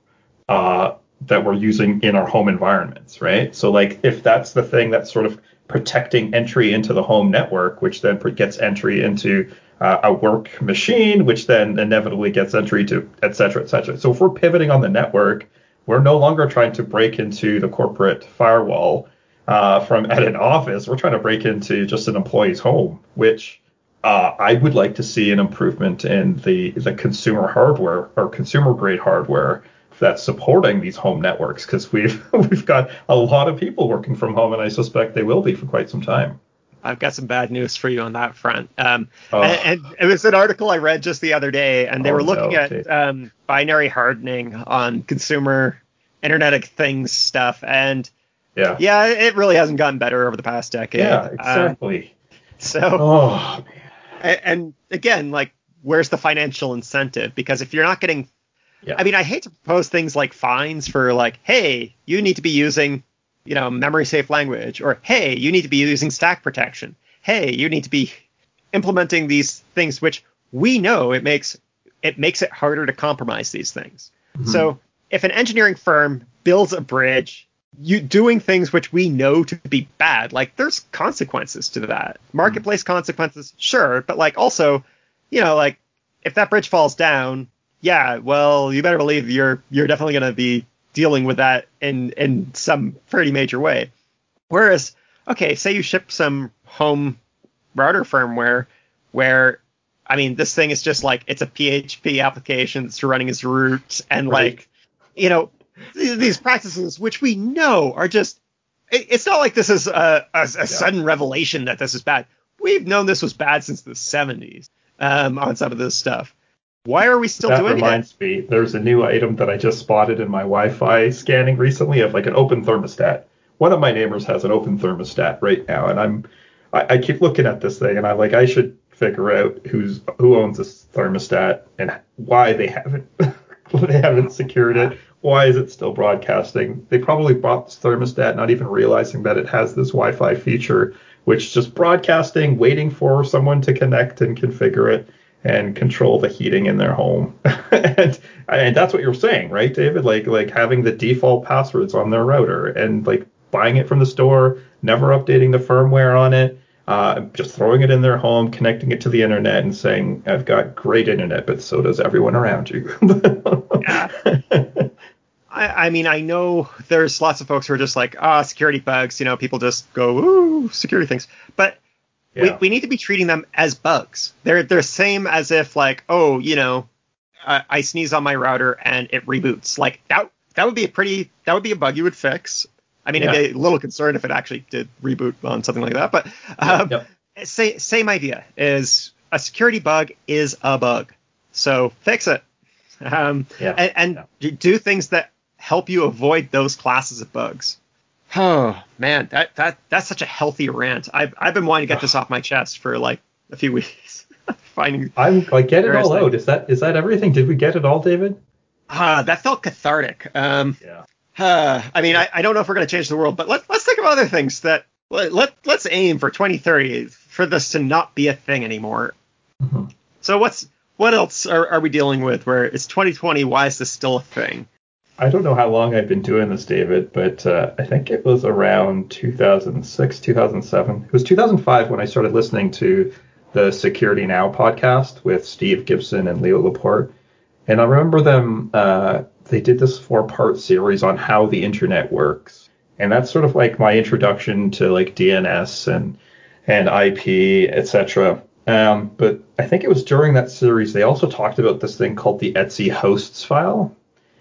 uh, that we're using in our home environments, right? So like if that's the thing that's sort of protecting entry into the home network, which then gets entry into uh, a work machine, which then inevitably gets entry to et cetera, et cetera. So if we're pivoting on the network, we're no longer trying to break into the corporate firewall uh, from at an office. We're trying to break into just an employee's home, which uh, I would like to see an improvement in the the consumer hardware or consumer grade hardware that's supporting these home networks because we've [LAUGHS] we've got a lot of people working from home, and I suspect they will be for quite some time. I've got some bad news for you on that front. Um, oh. and, and, it was an article I read just the other day, and they oh, were looking no, at um, binary hardening on consumer Internet of Things stuff, and yeah, yeah, it really hasn't gotten better over the past decade. Yeah, exactly. Um, so, oh, and, and again, like, where's the financial incentive? Because if you're not getting yeah. I mean, I hate to propose things like fines for like, hey, you need to be using, you know, memory safe language, or hey, you need to be using stack protection. Hey, you need to be implementing these things, which we know it makes it makes it harder to compromise these things. Mm-hmm. So if an engineering firm builds a bridge you doing things which we know to be bad. Like there's consequences to that. Marketplace mm-hmm. consequences, sure, but like also, you know, like if that bridge falls down, yeah, well, you better believe you're you're definitely going to be dealing with that in in some pretty major way. Whereas, okay, say you ship some home router firmware where I mean, this thing is just like it's a PHP application that's running as root and right. like you know these practices which we know are just it's not like this is a, a, a yeah. sudden revelation that this is bad. We've known this was bad since the 70s um, on some of this stuff. Why are we still that doing it? That reminds me, there's a new item that I just spotted in my Wi-Fi scanning recently of like an open thermostat. One of my neighbors has an open thermostat right now, and I'm I, I keep looking at this thing, and I'm like, I should figure out who's who owns this thermostat and why they haven't [LAUGHS] they haven't secured it. Why is it still broadcasting? They probably bought this thermostat not even realizing that it has this Wi-Fi feature, which is just broadcasting, waiting for someone to connect and configure it and control the heating in their home. [LAUGHS] and and that's what you're saying, right, David? Like like having the default passwords on their router and like buying it from the store, never updating the firmware on it, uh, just throwing it in their home, connecting it to the internet, and saying, "I've got great internet, but so does everyone around you." yeah. [LAUGHS] I, I, mean, I know there's lots of folks who are just like, ah, security bugs. You know, people just go, ooh, security things. But yeah. we, we need to be treating them as bugs. They're they're same as if like, oh, you know, I, I sneeze on my router and it reboots. Like that that would be a pretty that would be a bug you would fix. I mean, yeah. I'd be a little concerned if it actually did reboot on something like that. But um, yep, yep. Say, same idea is a security bug is a bug. So fix it. Um, yeah. And, and yeah. do things that help you avoid those classes of bugs. Oh man, that that that's such a healthy rant. I've I've been wanting to get this off my chest for like a few [LAUGHS] weeks. Finding I'm like get it all out. Is that is that everything? Did we get it all, David? Ah, uh, that felt cathartic. Um, yeah. Uh, I mean, I, I don't know if we're going to change the world, but let, let's think of other things that let, let let's aim for 2030 for this to not be a thing anymore. Mm-hmm. So what's what else are, are we dealing with where it's 2020? Why is this still a thing? I don't know how long I've been doing this, David, but uh, I think it was around 2006, 2007. It was 2005 when I started listening to the Security Now podcast with Steve Gibson and Leo Laporte. And I remember them, uh, they did this four part series on how the internet works. And that's sort of like my introduction to like DNS and, and IP, etc. Um, but I think it was during that series, they also talked about this thing called the etc hosts file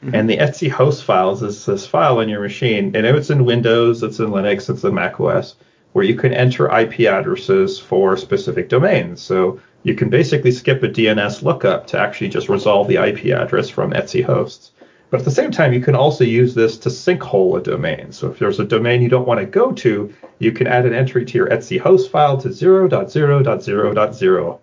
Mm-hmm. And the etc host files is this file on your machine, and it's in Windows, it's in Linux, it's in Mac OS, where you can enter IP addresses for specific domains. So you can basically skip a DNS lookup to actually just resolve the IP address from etc hosts. But at the same time, you can also use this to sinkhole a domain. So if there's a domain you don't want to go to, you can add an entry to your etc host file to 0.0.0.0.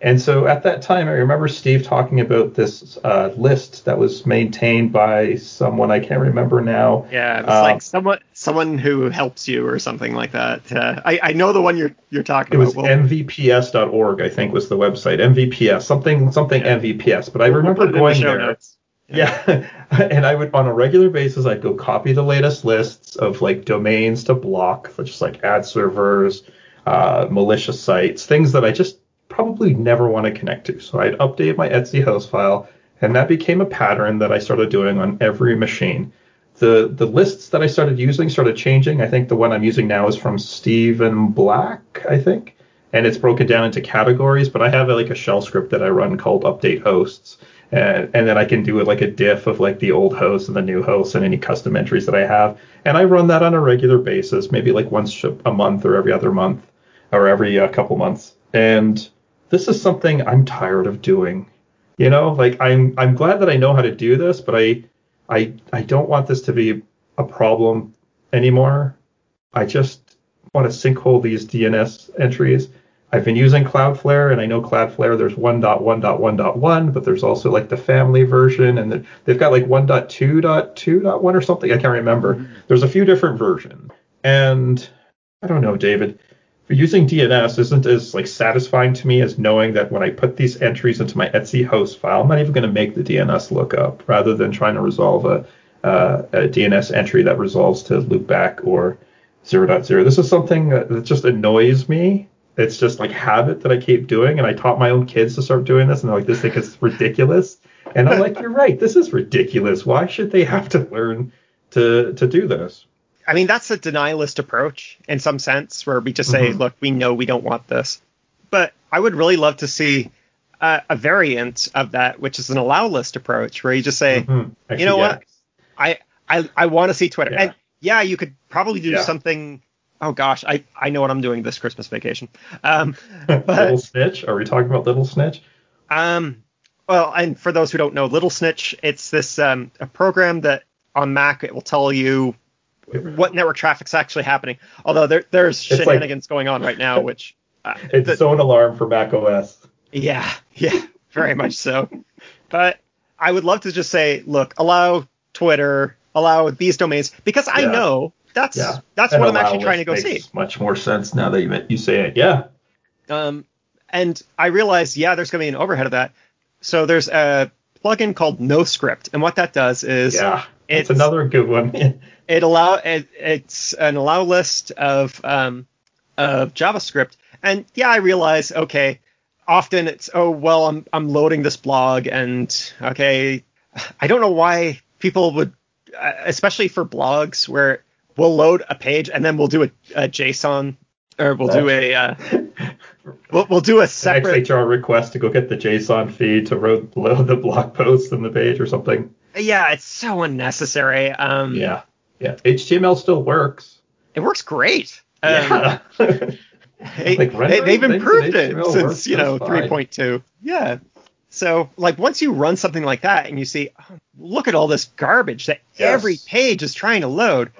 And so at that time, I remember Steve talking about this uh, list that was maintained by someone I can't remember now. Yeah, it was uh, like someone someone who helps you or something like that. Uh, I, I know the one you're you're talking it about. It was well, mvps.org, I think, was the website. MVPS, something something yeah. MVPS. But I we'll remember going the there. Notes. Yeah. yeah. [LAUGHS] and I would on a regular basis I'd go copy the latest lists of like domains to block, just like ad servers, uh, malicious sites, things that I just probably never want to connect to. So I'd update my etc host file, and that became a pattern that I started doing on every machine. The the lists that I started using started changing. I think the one I'm using now is from Steven Black, I think, and it's broken down into categories. But I have like a shell script that I run called update hosts, and, and then I can do it like a diff of like the old host and the new host and any custom entries that I have. And I run that on a regular basis, maybe like once a month or every other month or every uh, couple months. And this is something I'm tired of doing. You know, like I'm I'm glad that I know how to do this, but I I I don't want this to be a problem anymore. I just want to sinkhole these DNS entries. I've been using Cloudflare, and I know Cloudflare there's 1.1.1.1, but there's also like the family version, and they've got like 1.2.2.1 or something. I can't remember. Mm-hmm. There's a few different versions, and I don't know, David using DNS isn't as like satisfying to me as knowing that when I put these entries into my etc host file, I'm not even going to make the DNS lookup rather than trying to resolve a, uh, a DNS entry that resolves to loopback or 0.0. This is something that just annoys me. It's just like habit that I keep doing, and I taught my own kids to start doing this, and they're like, "This thing is ridiculous." And I'm like, "You're right. This is ridiculous. Why should they have to learn to to do this?" I mean, that's a denialist approach in some sense, where we just say, Mhm. "Look, we know we don't want this," but I would really love to see uh, a variant of that, which is an allow list approach, where you just say, Mhm. Actually, you know yeah. what? I I I want to see Twitter. Yeah. And yeah, you could probably do Yeah. something. Oh gosh, I I know what I'm doing this Christmas vacation. Um, [LAUGHS] Little but Snitch? Are we talking about Little Snitch? um, well, and for those who don't know, Little Snitch, it's this um a program that on Mac it will tell you what network traffic's actually happening. Although there there's like- shenanigans going on right now, which uh, It's the- ZoneAlarm for Mac OS. Yeah, yeah, very much so. But I would love to just say, look, allow Twitter, allow these domains because I Yeah. know that's Yeah. that's And what I'm actually trying to go see. Much more sense now that you you say it. Yeah. Um, and I realized, yeah, there's going to be an overhead of that. So there's a plugin called NoScript, and what that does is Yeah. It's- It's another good one. [LAUGHS] it allow it, it's an allow list of um of JavaScript. And yeah, I realize okay, often it's oh well I'm I'm loading this blog and okay, I don't know why people would uh, especially for blogs where we'll load a page and then we'll do a, a JSON or we'll do a uh, [LAUGHS] we'll, we'll do a An separate XHR request to go get the JSON feed to load the blog post in the page or something. Yeah, it's so unnecessary. Um Yeah. Yeah. HTML still works. it works great. Um, yeah. [LAUGHS] Like, they, they've improved it since you know 3.2. Yeah. So like once you run something like that and you see, oh, look at all this garbage that Yes. every page is trying to load.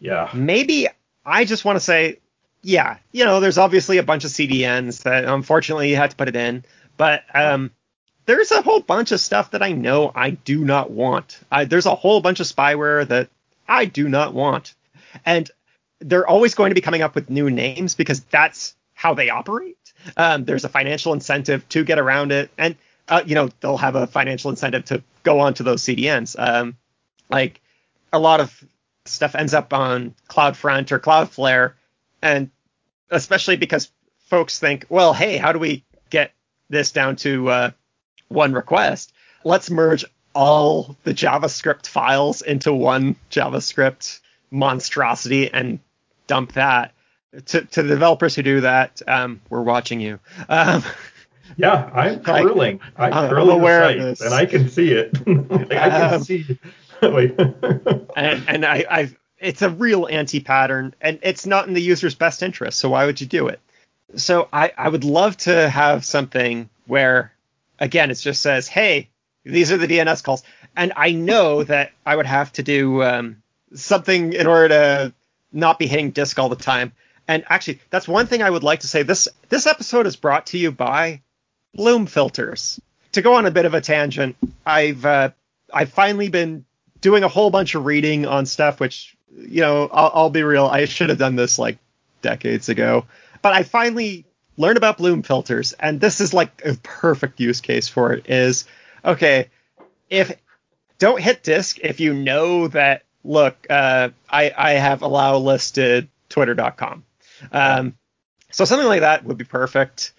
yeah. Maybe I just want to say, yeah, you know, there's obviously a bunch of CDNs that unfortunately you have to put it in, but um, there's a whole bunch of stuff that I know I do not want. I, there's a whole bunch of spyware that I do not want, and they're always going to be coming up with new names because that's how they operate. Um, there's a financial incentive to get around it, and uh, you know they'll have a financial incentive to go onto those CDNs. Um, like a lot of stuff ends up on CloudFront or Cloudflare, and especially because folks think, well, hey, how do we get this down to uh, one request? Let's merge all the JavaScript files into one JavaScript monstrosity and dump that. To, to the developers who do that, um, we're watching you. Um, Yeah, I'm [LAUGHS] curling. I'm I'm curling aware of this. and I can see it. [LAUGHS] like, I can Um, see. [LAUGHS] And and I, I've it's a real anti-pattern, and it's not in the user's best interest. So why would you do it? So I I would love to have something where, again, it just says, hey, these are the DNS calls, and I know [LAUGHS] that I would have to do um, something in order to not be hitting disk all the time. And actually, that's one thing I would like to say. This this episode is brought to you by Bloom filters. To go on a bit of a tangent, I've uh, I've finally been doing a whole bunch of reading on stuff, which you know I'll, I'll be real, I should have done this like decades ago, but I finally learned about Bloom filters, and this is like a perfect use case for it. Is okay if don't hit disk if you know that look uh, I I have allow listed twitter.com. Um, so something like that would be perfect.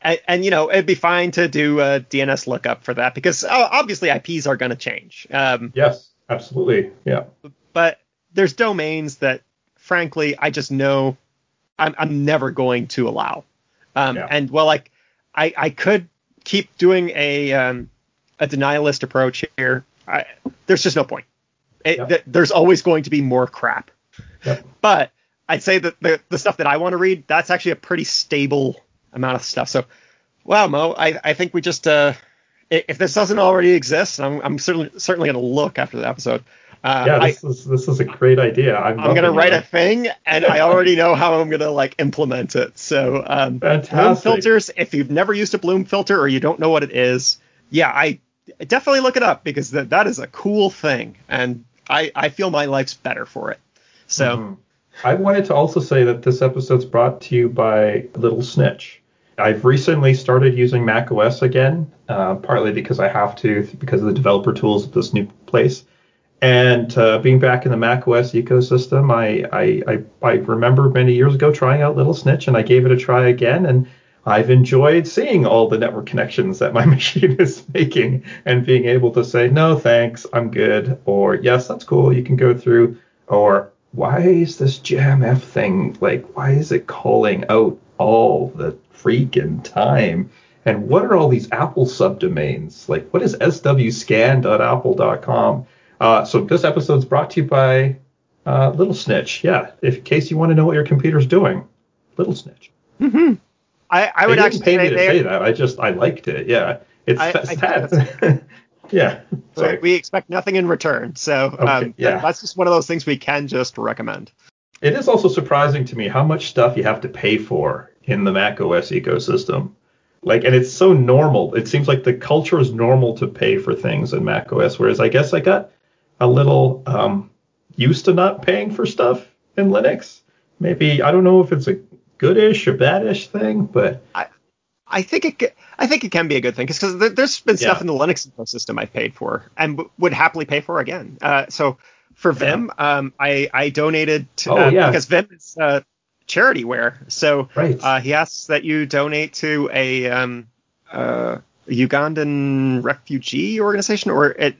And, and you know it'd be fine to do a DNS lookup for that because uh, obviously IPs are going to change. Um, yes, absolutely. Yeah. but there's domains that frankly I just know I'm, I'm never going to allow. Um, Yeah. And well, like I, I could keep doing a um, a denialist approach here. I, there's just no point. It, Yep. th- there's always going to be more crap. Yep. But I'd say that the, the stuff that I want to read, that's actually a pretty stable amount of stuff. So, wow, Mo, I, I think we just uh, if this doesn't already exist, I'm, I'm certainly certainly going to look after the episode. Uh, Yeah, I, this is this is a great idea. I'm, I'm gonna write it. a thing, and I [LAUGHS] already know how I'm gonna like implement it. So, um, Bloom filters. If you've never used a Bloom filter or you don't know what it is, yeah, I definitely look it up because that that is a cool thing, and I I feel my life's better for it. So, Mhm. I wanted to also say that this episode's brought to you by Little Snitch. I've recently started using Mac OS again, uh, partly because I have to, because of the developer tools at this new place. And uh, being back in the Mac OS ecosystem, I, I, I, I remember many years ago trying out Little Snitch, and I gave it a try again, and I've enjoyed seeing all the network connections that my [LAUGHS] machine is making and being able to say, no, thanks, I'm good, or yes, that's cool, you can go through, or why is this JAMF thing, like, why is it calling out all the freaking time? And what are all these Apple subdomains? Like, what is swscan.apple.com? Uh, so this episode's brought to you by uh, Little Snitch. Yeah, if, in case you want to know what your computer's doing, Little Snitch. Mm-hmm. I, I would actually pay me to say that. I just I liked it. Yeah, it's I- that's I [LAUGHS] yeah. Sorry. we expect nothing in return. So um, yeah. that's just one of those things we can just recommend. It is also surprising to me how much stuff you have to pay for in the Mac OS ecosystem. Like, and it's so normal. It seems like the culture is normal to pay for things in Mac OS, whereas I guess I got a little um, used to not paying for stuff in Linux. Maybe I don't know if it's a goodish or badish thing, but I I think it. I think it can be a good thing because there, there's been stuff Yeah. in the Linux ecosystem I've paid for and w- would happily pay for again. Uh, so for Vim, um, I I donated to Oh, uh, yeah. because Vim is uh, charityware. So right. uh, he asks that you donate to a um, uh, Ugandan refugee organization, or it,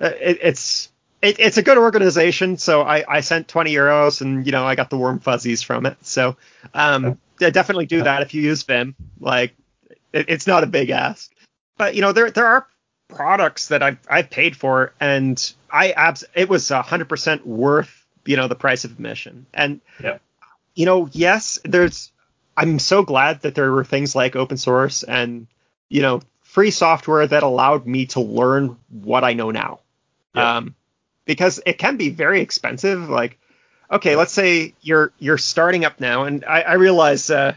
uh, it it's it, it's a good organization. So I, I sent 20 euros, and you know I got the warm fuzzies from it. So um, definitely do that if you use Vim. Like it, it's not a big ask, but you know there there are products that I've I've paid for, and I abs it was 100% worth you know the price of admission, and Yep. you know yes there's I'm so glad that there were things like open source and you know free software that allowed me to learn what I know now. Um, because it can be very expensive. Like, okay, let's say you're you're starting up now, and I, I realize, uh,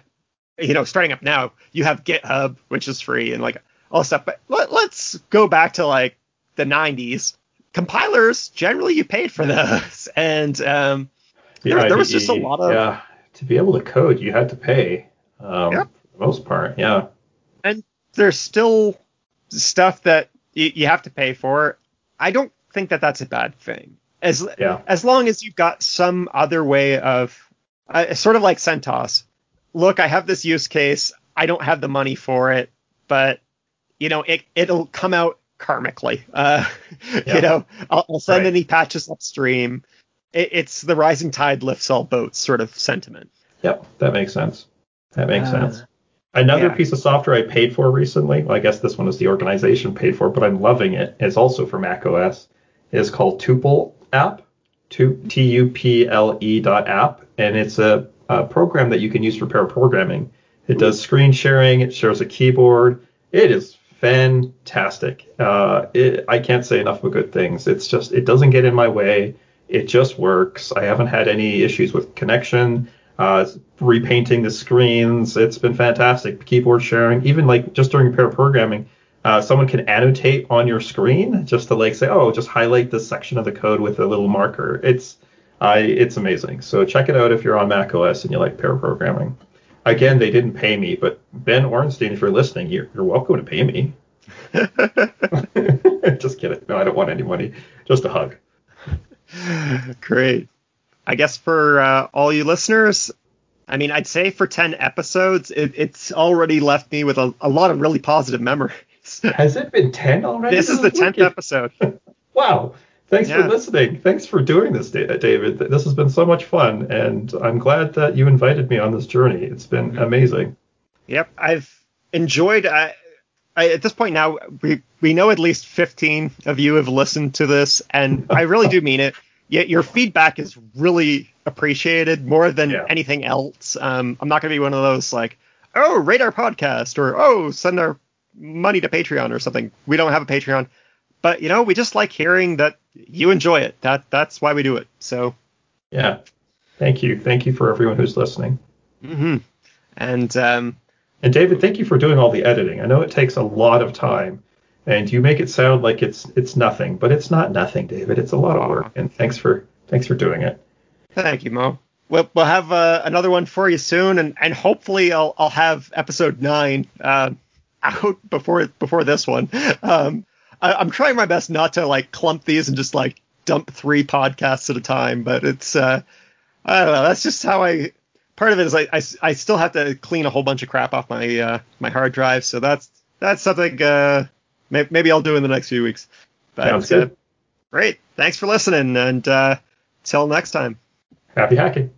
you know, starting up now, you have GitHub, which is free, and like all stuff. But let, let's go back to like the 90s. Compilers generally you paid for those, [LAUGHS] and um, The there- there was just a lot of- yeah. To be able to code, you had to pay. Um, Yep. For the most part, yeah. And there's still stuff that you, you have to pay for. I don't think that that's a bad thing. As Yeah. as long as you've got some other way of uh, sort of like CentOS. Look, I have this use case. I don't have the money for it, but you know, it it'll come out karmically. [LAUGHS] Uh, Yeah. You know, I'll, I'll send Right. any patches upstream. It, it's the rising tide lifts all boats sort of sentiment. Yep, that makes sense. That makes Uh, sense. Another yeah. piece of software I paid for recently, well, I guess this one is the organization paid for, but I'm loving it. It's also for Mac OS. Is called Tuple app, Tu- T-U-P-L-E E dot app, and it's a, a program that you can use for pair programming. It does screen sharing. It shares a keyboard. It is fantastic. Uh, it, I can't say enough but good things. It's just it doesn't get in my way. It just works. I haven't had any issues with connection. Uh, repainting the screens. It's been fantastic. Keyboard sharing, even like just during pair programming, uh, someone can annotate on your screen just to like say, oh, just highlight this section of the code with a little marker. It's I it's amazing. So check it out if you're on Mac OS and you like pair programming. Again, they didn't pay me, but Ben Orenstein, if you're listening, you're, you're welcome to pay me. [LAUGHS] just kidding. No, I don't want any money. Just a hug. Great. I guess for uh, all you listeners, I mean, I'd say for 10 episodes, it, it's already left me with a, a lot of really positive memories. Has it been 10 already? this is the 10th wicked. episode. [LAUGHS] Wow. Thanks Yeah. for listening. Thanks for doing this, David. This has been so much fun, and I'm glad that you invited me on this journey. It's been amazing. Yep, I've enjoyed. I, I, at this point now, we we know at least 15 of you have listened to this, and [LAUGHS] I really do mean it. Yet your feedback is really appreciated more than Yeah. anything else. Um, I'm not going to be one of those like, oh, rate our podcast or oh, send our money to Patreon or something. We don't have a Patreon, but you know, we just like hearing that you enjoy it. That that's why we do it. So, Yeah. Thank you. Thank you for everyone who's listening. hmm and um, And David, thank you for doing all the editing. I know it takes a lot of time, and you make it sound like it's it's nothing, but it's not nothing, David. It's a lot of work, and thanks for thanks for doing it. Thank you, Mo. We'll, we'll have uh, another one for you soon, and, and hopefully I'll I'll have episode nine uh, out before before this one. Um, I, I'm trying my best not to like clump these and just like dump three podcasts at a time, but it's uh, I don't know. That's just how I. Part of it is I, I, I still have to clean a whole bunch of crap off my uh, my hard drive, so that's that's something uh, maybe I'll do in the next few weeks. But, Sounds good. Great. Thanks for listening, and uh, till next time. Happy hacking.